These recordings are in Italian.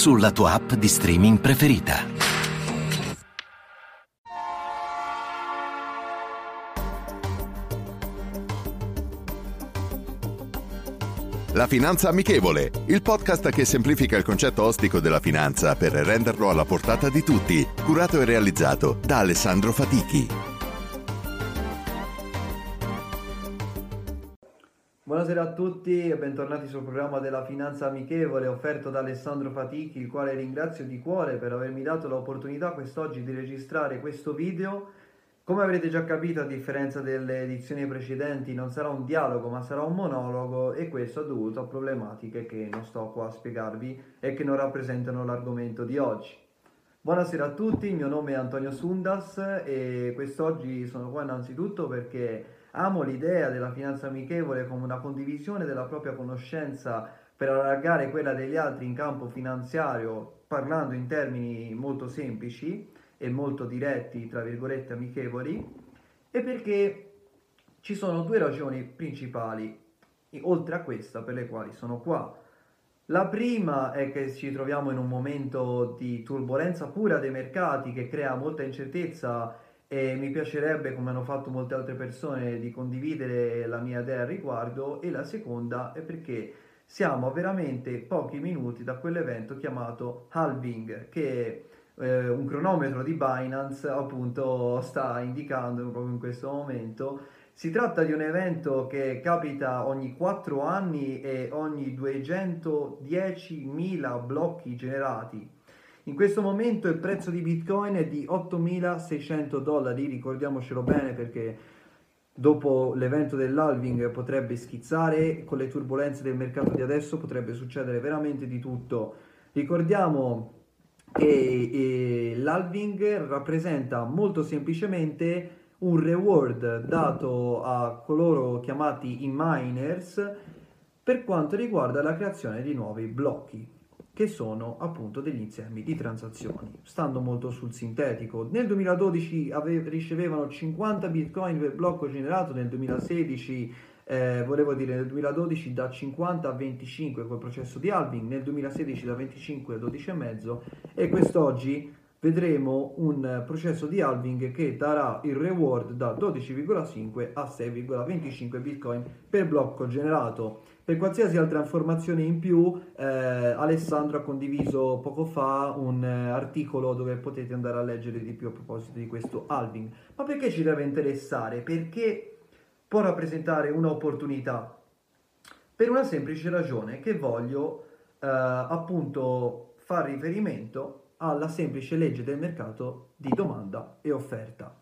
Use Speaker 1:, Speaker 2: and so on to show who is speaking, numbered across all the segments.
Speaker 1: sulla tua app di streaming preferita.
Speaker 2: La Finanza Amichevole, il podcast che semplifica il concetto ostico della finanza per renderlo alla portata di tutti, curato e realizzato da Alessandro Fatichi.
Speaker 3: Buonasera a tutti e bentornati sul programma della Finanza Amichevole offerto da Alessandro Fatichi, il quale ringrazio di cuore per avermi dato l'opportunità quest'oggi di registrare questo video. Come avrete già capito, a differenza delle edizioni precedenti, non sarà un dialogo ma sarà un monologo e questo è dovuto a problematiche che non sto qua a spiegarvi e che non rappresentano l'argomento di oggi. Buonasera a tutti, il mio nome è Antonio Sundas e quest'oggi sono qua innanzitutto perché amo l'idea della finanza amichevole come una condivisione della propria conoscenza per allargare quella degli altri in campo finanziario parlando in termini molto semplici e molto diretti, tra virgolette, amichevoli, e perché ci sono due ragioni principali, oltre a questa, per le quali sono qua. La prima è che ci troviamo in un momento di turbolenza pura dei mercati che crea molta incertezza e mi piacerebbe, come hanno fatto molte altre persone, di condividere la mia idea al riguardo e la seconda è perché siamo a veramente pochi minuti da quell'evento chiamato halving che eh, un cronometro di Binance appunto sta indicando proprio in questo momento. Si tratta di un evento che capita ogni 4 anni e ogni 210.000 blocchi generati. In questo momento il prezzo di Bitcoin è di 8.600 dollari, ricordiamocelo bene perché dopo l'evento dell'halving potrebbe schizzare, con le turbulenze del mercato di adesso potrebbe succedere veramente di tutto. Ricordiamo che eh, l'halving rappresenta molto semplicemente un reward dato a coloro chiamati i miners per quanto riguarda la creazione di nuovi blocchi che sono appunto degli insiemi di transazioni. Stando molto sul sintetico nel 2012 ave- ricevevano 50 bitcoin per blocco generato nel 2016 eh, volevo dire nel 2012 da 50 a 25 col processo di halving, nel 2016 da 25 a 12,5 e quest'oggi vedremo un processo di halving che darà il reward da 12,5 a 6,25 bitcoin per blocco generato. Per qualsiasi altra informazione in più, eh, Alessandro ha condiviso poco fa un eh, articolo dove potete andare a leggere di più a proposito di questo halving. Ma perché ci deve interessare? Perché può rappresentare un'opportunità per una semplice ragione che voglio eh, appunto far riferimento alla semplice legge del mercato di domanda e offerta.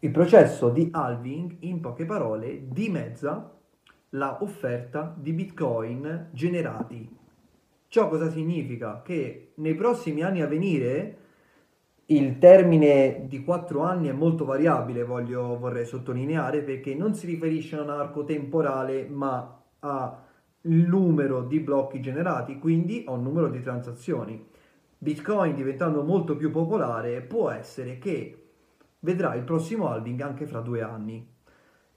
Speaker 3: Il processo di halving, in poche parole, dimezza la offerta di bitcoin generati. Ciò cosa significa? Che nei prossimi anni a venire il termine di 4 anni è molto variabile, voglio, vorrei sottolineare, perché non si riferisce a un arco temporale, ma al numero di blocchi generati, quindi a un numero di transazioni. Bitcoin diventando molto più popolare può essere che vedrà il prossimo halving anche fra due anni.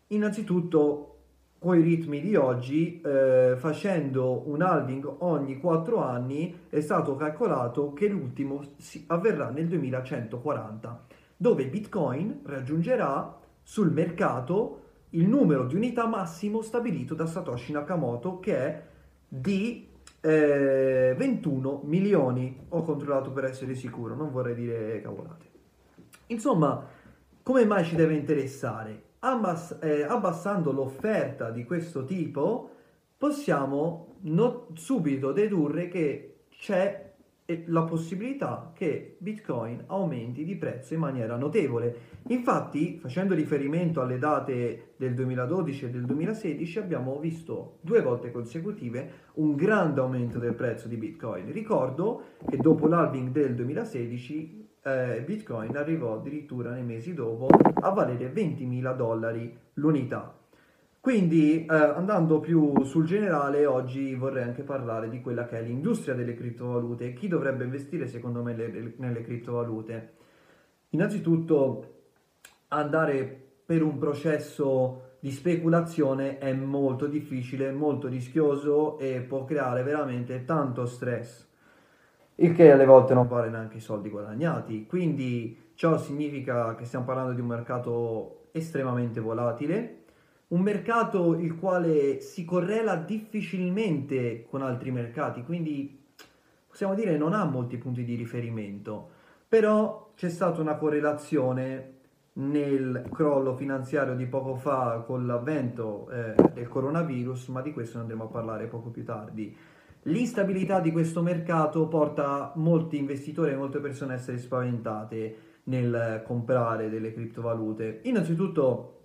Speaker 3: Innanzitutto con i ritmi di oggi, eh, facendo un halving ogni 4 anni, è stato calcolato che l'ultimo avverrà nel 2140, dove Bitcoin raggiungerà sul mercato il numero di unità massimo stabilito da Satoshi Nakamoto, che è di eh, 21 milioni. Ho controllato per essere sicuro, non vorrei dire cavolate. Insomma, come mai ci deve interessare? Abbass- eh, abbassando l'offerta di questo tipo, possiamo not- subito dedurre che c'è la possibilità che Bitcoin aumenti di prezzo in maniera notevole. Infatti, facendo riferimento alle date del 2012 e del 2016, abbiamo visto due volte consecutive un grande aumento del prezzo di Bitcoin. Ricordo che dopo l'halving del 2016 eh, Bitcoin arrivò addirittura nei mesi dopo a valere 20.000 dollari l'unità. Quindi eh, andando più sul generale, oggi vorrei anche parlare di quella che è l'industria delle criptovalute. Chi dovrebbe investire secondo me le, nelle criptovalute? Innanzitutto andare per un processo di speculazione è molto difficile, molto rischioso e può creare veramente tanto stress, il che alle volte non vale neanche i soldi guadagnati. Quindi ciò significa che stiamo parlando di un mercato estremamente volatile un mercato il quale si correla difficilmente con altri mercati, quindi possiamo dire non ha molti punti di riferimento, però c'è stata una correlazione nel crollo finanziario di poco fa con l'avvento eh, del coronavirus, ma di questo ne andremo a parlare poco più tardi. L'instabilità di questo mercato porta molti investitori e molte persone a essere spaventate nel comprare delle criptovalute. Innanzitutto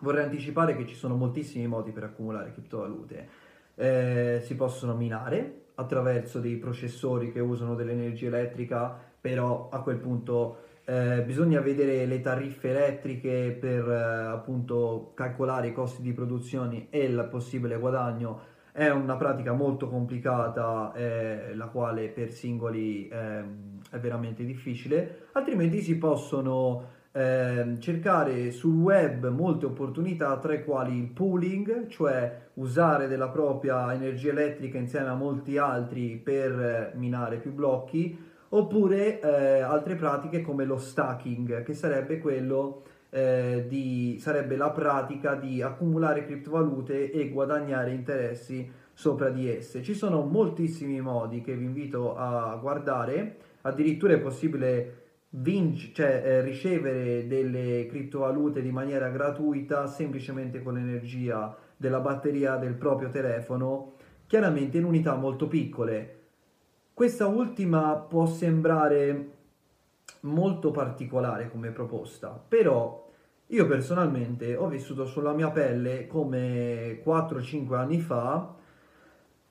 Speaker 3: Vorrei anticipare che ci sono moltissimi modi per accumulare criptovalute. Eh, si possono minare attraverso dei processori che usano dell'energia elettrica, però a quel punto eh, bisogna vedere le tariffe elettriche per eh, appunto calcolare i costi di produzione e il possibile guadagno. È una pratica molto complicata, eh, la quale per singoli ehm, è veramente difficile, altrimenti si possono eh, cercare sul web molte opportunità, tra le quali il pooling, cioè usare della propria energia elettrica insieme a molti altri per eh, minare più blocchi, oppure eh, altre pratiche come lo stacking, che sarebbe quello eh, di, sarebbe la pratica di accumulare criptovalute e guadagnare interessi sopra di esse. Ci sono moltissimi modi che vi invito a guardare, addirittura è possibile vinc- cioè, eh, ricevere delle criptovalute di maniera gratuita semplicemente con l'energia della batteria del proprio telefono, chiaramente in unità molto piccole. Questa ultima può sembrare molto particolare come proposta, però io personalmente ho vissuto sulla mia pelle come 4-5 anni fa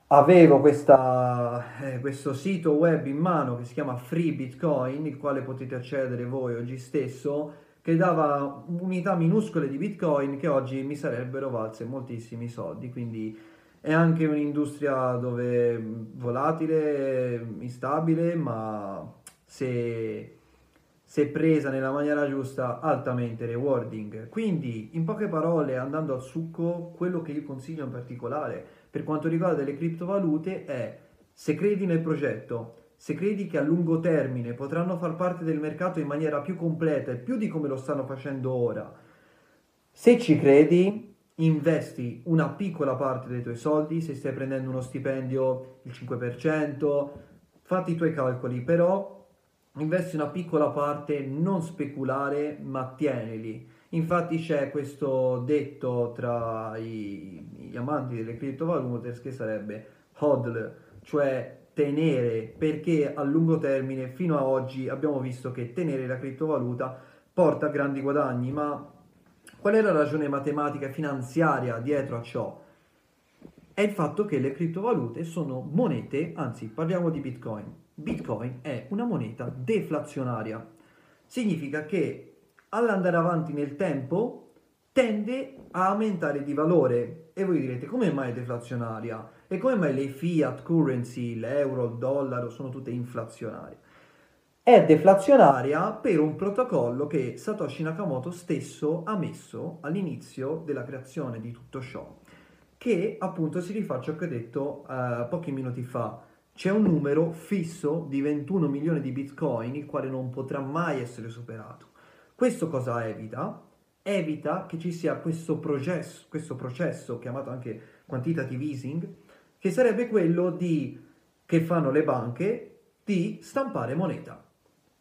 Speaker 3: avevo questa, eh, questo sito web in mano che si chiama Free Bitcoin, il quale potete accedere voi oggi stesso, che dava unità minuscole di Bitcoin che oggi mi sarebbero valse moltissimi soldi. Quindi è anche un'industria dove volatile, instabile, ma se, se presa nella maniera giusta, altamente rewarding. Quindi, in poche parole, andando al succo, quello che io consiglio in particolare per quanto riguarda le criptovalute è se credi nel progetto, se credi che a lungo termine potranno far parte del mercato in maniera più completa e più di come lo stanno facendo ora, se ci credi, investi una piccola parte dei tuoi soldi, se stai prendendo uno stipendio il 5%, fatti i tuoi calcoli, però investi una piccola parte, non speculare, ma tienili. Infatti c'è questo detto tra i, gli amanti delle criptovalute che sarebbe hodl, cioè tenere, perché a lungo termine fino a oggi abbiamo visto che tenere la criptovaluta porta grandi guadagni, ma qual è la ragione matematica e finanziaria dietro a ciò? È il fatto che le criptovalute sono monete, anzi parliamo di Bitcoin. Bitcoin è una moneta deflazionaria. Significa che all'andare avanti nel tempo tende a aumentare di valore. E voi direte, come mai è deflazionaria? E come mai le fiat currency, l'euro, il dollaro, sono tutte inflazionarie? È deflazionaria per un protocollo che Satoshi Nakamoto stesso ha messo all'inizio della creazione di tutto ciò, che appunto si rifà ciò che ho detto uh, pochi minuti fa. C'è un numero fisso di 21 milioni di bitcoin, il quale non potrà mai essere superato. Questo cosa evita? evita che ci sia questo processo, questo processo chiamato anche quantitative easing, che sarebbe quello di, che fanno le banche di stampare moneta,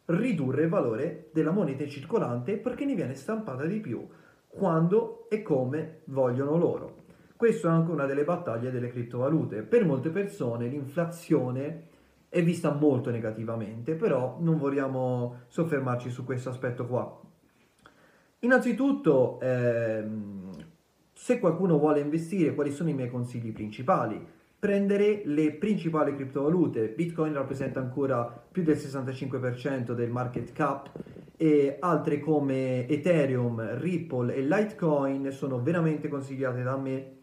Speaker 3: ridurre il valore della moneta circolante perché ne viene stampata di più quando e come vogliono loro. Questo è anche una delle battaglie delle criptovalute. Per molte persone l'inflazione è vista molto negativamente, però non vogliamo soffermarci su questo aspetto qua. Innanzitutto, ehm, se qualcuno vuole investire, quali sono i miei consigli principali? Prendere le principali criptovalute. Bitcoin rappresenta ancora più del 65% del market cap e altre come Ethereum, Ripple e Litecoin sono veramente consigliate da me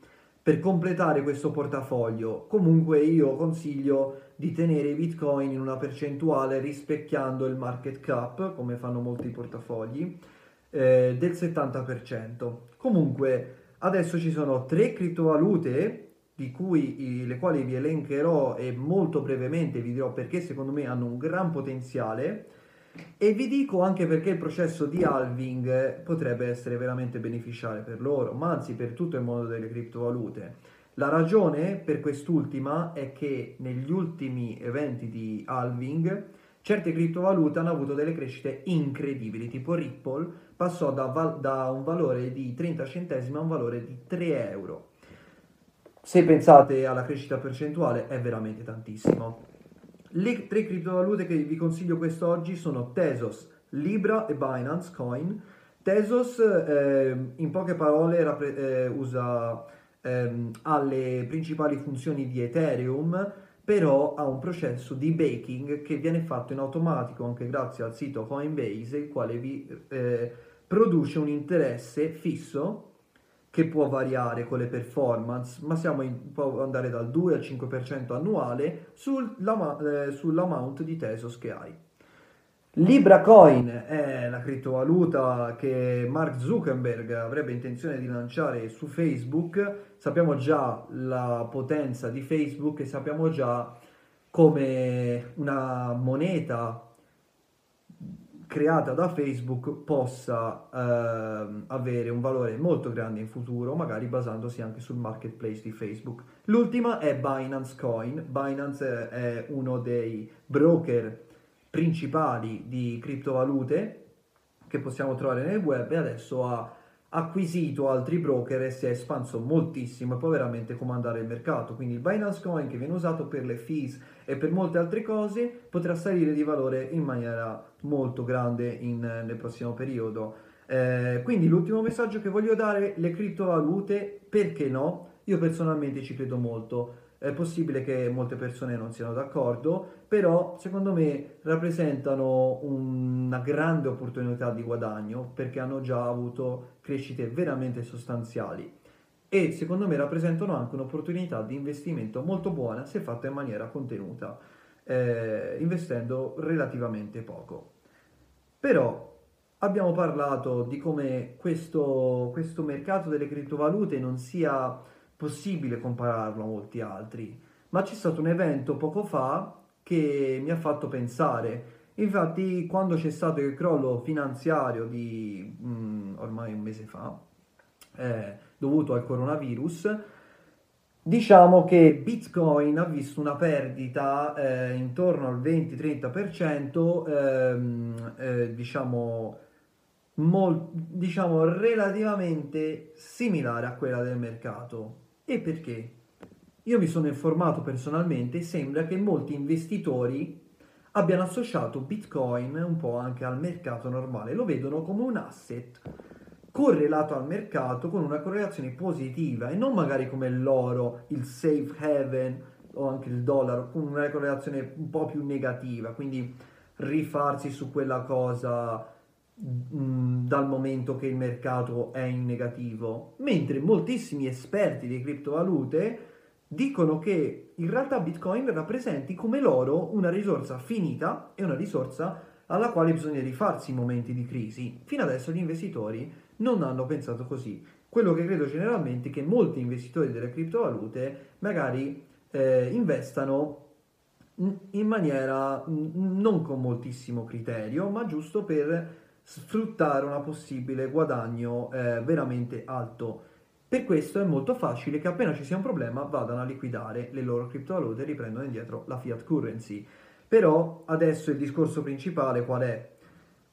Speaker 3: per completare questo portafoglio. Comunque io consiglio di tenere i bitcoin in una percentuale rispecchiando il market cap, come fanno molti portafogli, eh, del 70%. Comunque adesso ci sono tre criptovalute di cui le quali vi elencherò e molto brevemente vi dirò perché secondo me hanno un gran potenziale e vi dico anche perché il processo di halving potrebbe essere veramente beneficiale per loro, ma anzi per tutto il mondo delle criptovalute. La ragione per quest'ultima è che negli ultimi eventi di halving certe criptovalute hanno avuto delle crescite incredibili, tipo Ripple passò da, val- da un valore di 30 centesimi a un valore di 3 euro. Se pensate alla crescita percentuale è veramente tantissimo. Le tre criptovalute che vi consiglio quest'oggi sono Tesos, Libra e Binance Coin. Tesos eh, in poche parole rappre- eh, usa ehm, ha le principali funzioni di Ethereum, però ha un processo di baking che viene fatto in automatico anche grazie al sito Coinbase, il quale vi eh, produce un interesse fisso che può variare con le performance, ma in, può andare dal 2 al 5% annuale sull'ama, eh, sull'amount di Tesos che hai. Libra Coin è la criptovaluta che Mark Zuckerberg avrebbe intenzione di lanciare su Facebook. Sappiamo già la potenza di Facebook e sappiamo già come una moneta creata da Facebook possa eh, avere un valore molto grande in futuro, magari basandosi anche sul marketplace di Facebook. L'ultima è Binance Coin. Binance è uno dei broker principali di criptovalute che possiamo trovare nel web e adesso ha acquisito altri broker e si è espanso moltissimo e può veramente comandare il mercato. Quindi il Binance Coin che viene usato per le fees e per molte altre cose potrà salire di valore in maniera molto grande in, nel prossimo periodo. Eh, quindi l'ultimo messaggio che voglio dare, le criptovalute, perché no? Io personalmente ci credo molto. È possibile che molte persone non siano d'accordo, però secondo me rappresentano una grande opportunità di guadagno perché hanno già avuto crescite veramente sostanziali e secondo me rappresentano anche un'opportunità di investimento molto buona se fatta in maniera contenuta, eh, investendo relativamente poco. Però abbiamo parlato di come questo, questo mercato delle criptovalute non sia possibile compararlo a molti altri, ma c'è stato un evento poco fa che mi ha fatto pensare. Infatti, quando c'è stato il crollo finanziario di mm, ormai un mese fa, eh, dovuto al coronavirus, diciamo che Bitcoin ha visto una perdita eh, intorno al 20-30%, ehm, eh, diciamo Mol, diciamo relativamente similare a quella del mercato. E perché? Io mi sono informato personalmente e sembra che molti investitori abbiano associato Bitcoin un po' anche al mercato normale, lo vedono come un asset correlato al mercato con una correlazione positiva e non magari come l'oro, il safe haven o anche il dollaro con una correlazione un po' più negativa, quindi rifarsi su quella cosa dal momento che il mercato è in negativo, mentre moltissimi esperti di criptovalute dicono che in realtà Bitcoin rappresenti come l'oro una risorsa finita e una risorsa alla quale bisogna rifarsi in momenti di crisi. Fino adesso gli investitori non hanno pensato così. Quello che credo generalmente è che molti investitori delle criptovalute magari eh, investano in maniera non con moltissimo criterio, ma giusto per sfruttare un possibile guadagno eh, veramente alto. Per questo è molto facile che appena ci sia un problema vadano a liquidare le loro criptovalute e riprendono indietro la fiat currency. Però adesso il discorso principale qual è?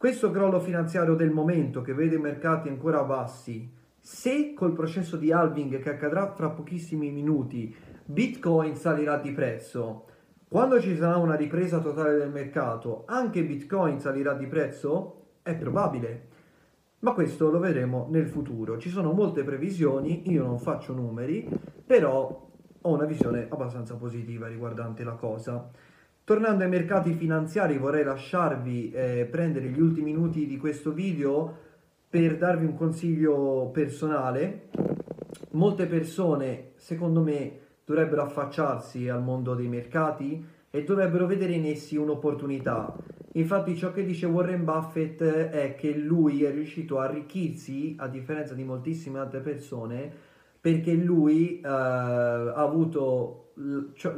Speaker 3: Questo crollo finanziario del momento che vede i mercati ancora bassi, se col processo di halving che accadrà fra pochissimi minuti Bitcoin salirà di prezzo, Quando ci sarà una ripresa totale del mercato, anche Bitcoin salirà di prezzo? È probabile, ma questo lo vedremo nel futuro. Ci sono molte previsioni, io non faccio numeri, però ho una visione abbastanza positiva riguardante la cosa. Tornando ai mercati finanziari, vorrei lasciarvi eh, prendere gli ultimi minuti di questo video per darvi un consiglio personale. Molte persone, secondo me, dovrebbero affacciarsi al mondo dei mercati e dovrebbero vedere in essi un'opportunità. Infatti ciò che dice Warren Buffett è che lui è riuscito a arricchirsi, a differenza di moltissime altre persone, perché lui eh, ha avuto, cioè,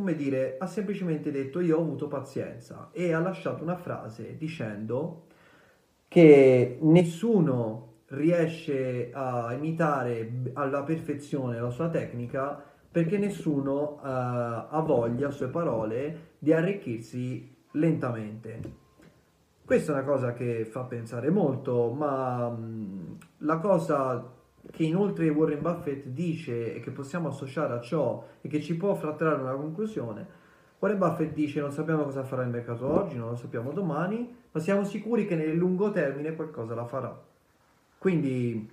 Speaker 3: come dire, ha semplicemente detto io ho avuto pazienza e ha lasciato una frase dicendo che nessuno riesce a imitare alla perfezione la sua tecnica perché nessuno uh, ha voglia, sue parole, di arricchirsi lentamente. Questa è una cosa che fa pensare molto, ma um, la cosa che inoltre Warren Buffett dice e che possiamo associare a ciò e che ci può far trarre una conclusione, Warren Buffett dice non sappiamo cosa farà il mercato oggi, non lo sappiamo domani, ma siamo sicuri che nel lungo termine qualcosa la farà. Quindi,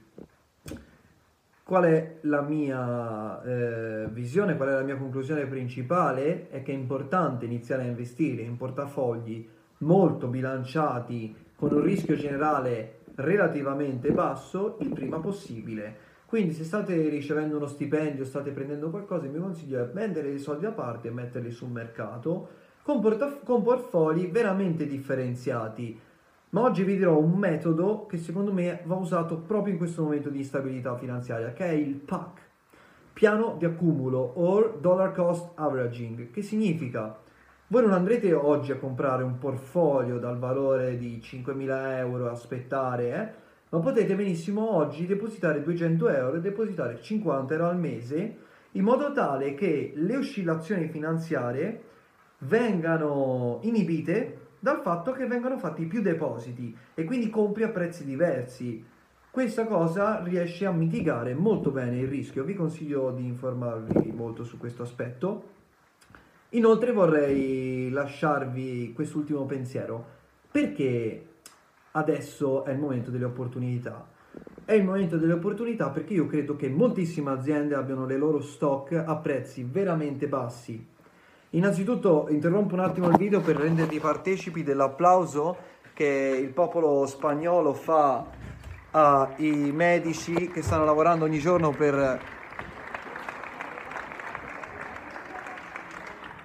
Speaker 3: qual è la mia eh, visione, qual è la mia conclusione principale? È che è importante iniziare a investire in portafogli molto bilanciati, con un rischio generale relativamente basso, il prima possibile. Quindi se state ricevendo uno stipendio, state prendendo qualcosa, il mio consiglio è vendere dei soldi a parte e metterli sul mercato con, portaf- con portfoli veramente differenziati ma oggi vi dirò un metodo che secondo me va usato proprio in questo momento di instabilità finanziaria, che è il PAC, piano di accumulo or dollar cost averaging, che significa voi non andrete oggi a comprare un portfolio dal valore di 5.000 euro, aspettare, eh? ma potete benissimo oggi depositare 200 euro e depositare 50 euro al mese in modo tale che le oscillazioni finanziarie vengano inibite dal fatto che vengono fatti più depositi e quindi compri a prezzi diversi. Questa cosa riesce a mitigare molto bene il rischio. Vi consiglio di informarvi molto su questo aspetto. Inoltre vorrei lasciarvi quest'ultimo pensiero. Perché adesso è il momento delle opportunità? È il momento delle opportunità perché io credo che moltissime aziende abbiano le loro stock a prezzi veramente bassi Innanzitutto interrompo un attimo il video per rendervi partecipi dell'applauso che il popolo spagnolo fa ai medici che stanno lavorando ogni giorno per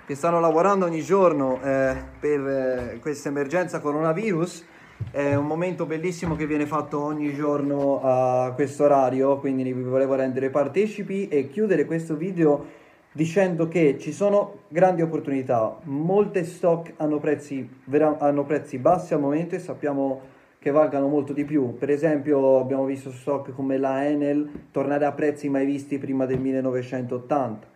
Speaker 3: che stanno lavorando ogni giorno eh, per eh, questa emergenza coronavirus. È un momento bellissimo che viene fatto ogni giorno a questo orario, quindi vi volevo rendere partecipi e chiudere questo video dicendo che ci sono grandi opportunità, molte stock hanno prezzi, vera- hanno prezzi bassi al momento e sappiamo che valgano molto di più. Per esempio abbiamo visto stock come la Enel tornare a prezzi mai visti prima del 1980.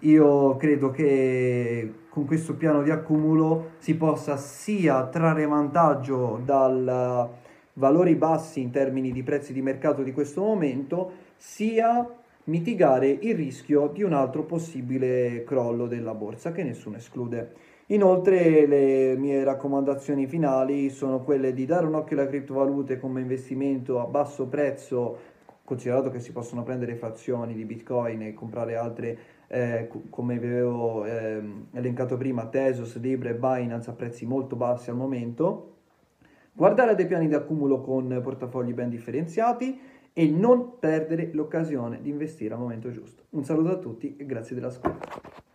Speaker 3: Io credo che con questo piano di accumulo si possa sia trarre vantaggio dai valori bassi in termini di prezzi di mercato di questo momento, sia mitigare il rischio di un altro possibile crollo della borsa che nessuno esclude. Inoltre le mie raccomandazioni finali sono quelle di dare un occhio alle criptovalute come investimento a basso prezzo, considerato che si possono prendere frazioni di Bitcoin e comprare altre eh, come vi avevo eh, elencato prima, Tesos, Libra e Binance a prezzi molto bassi al momento. Guardare dei piani di accumulo con portafogli ben differenziati e non perdere l'occasione di investire al momento giusto. Un saluto a tutti e grazie dell'ascolto.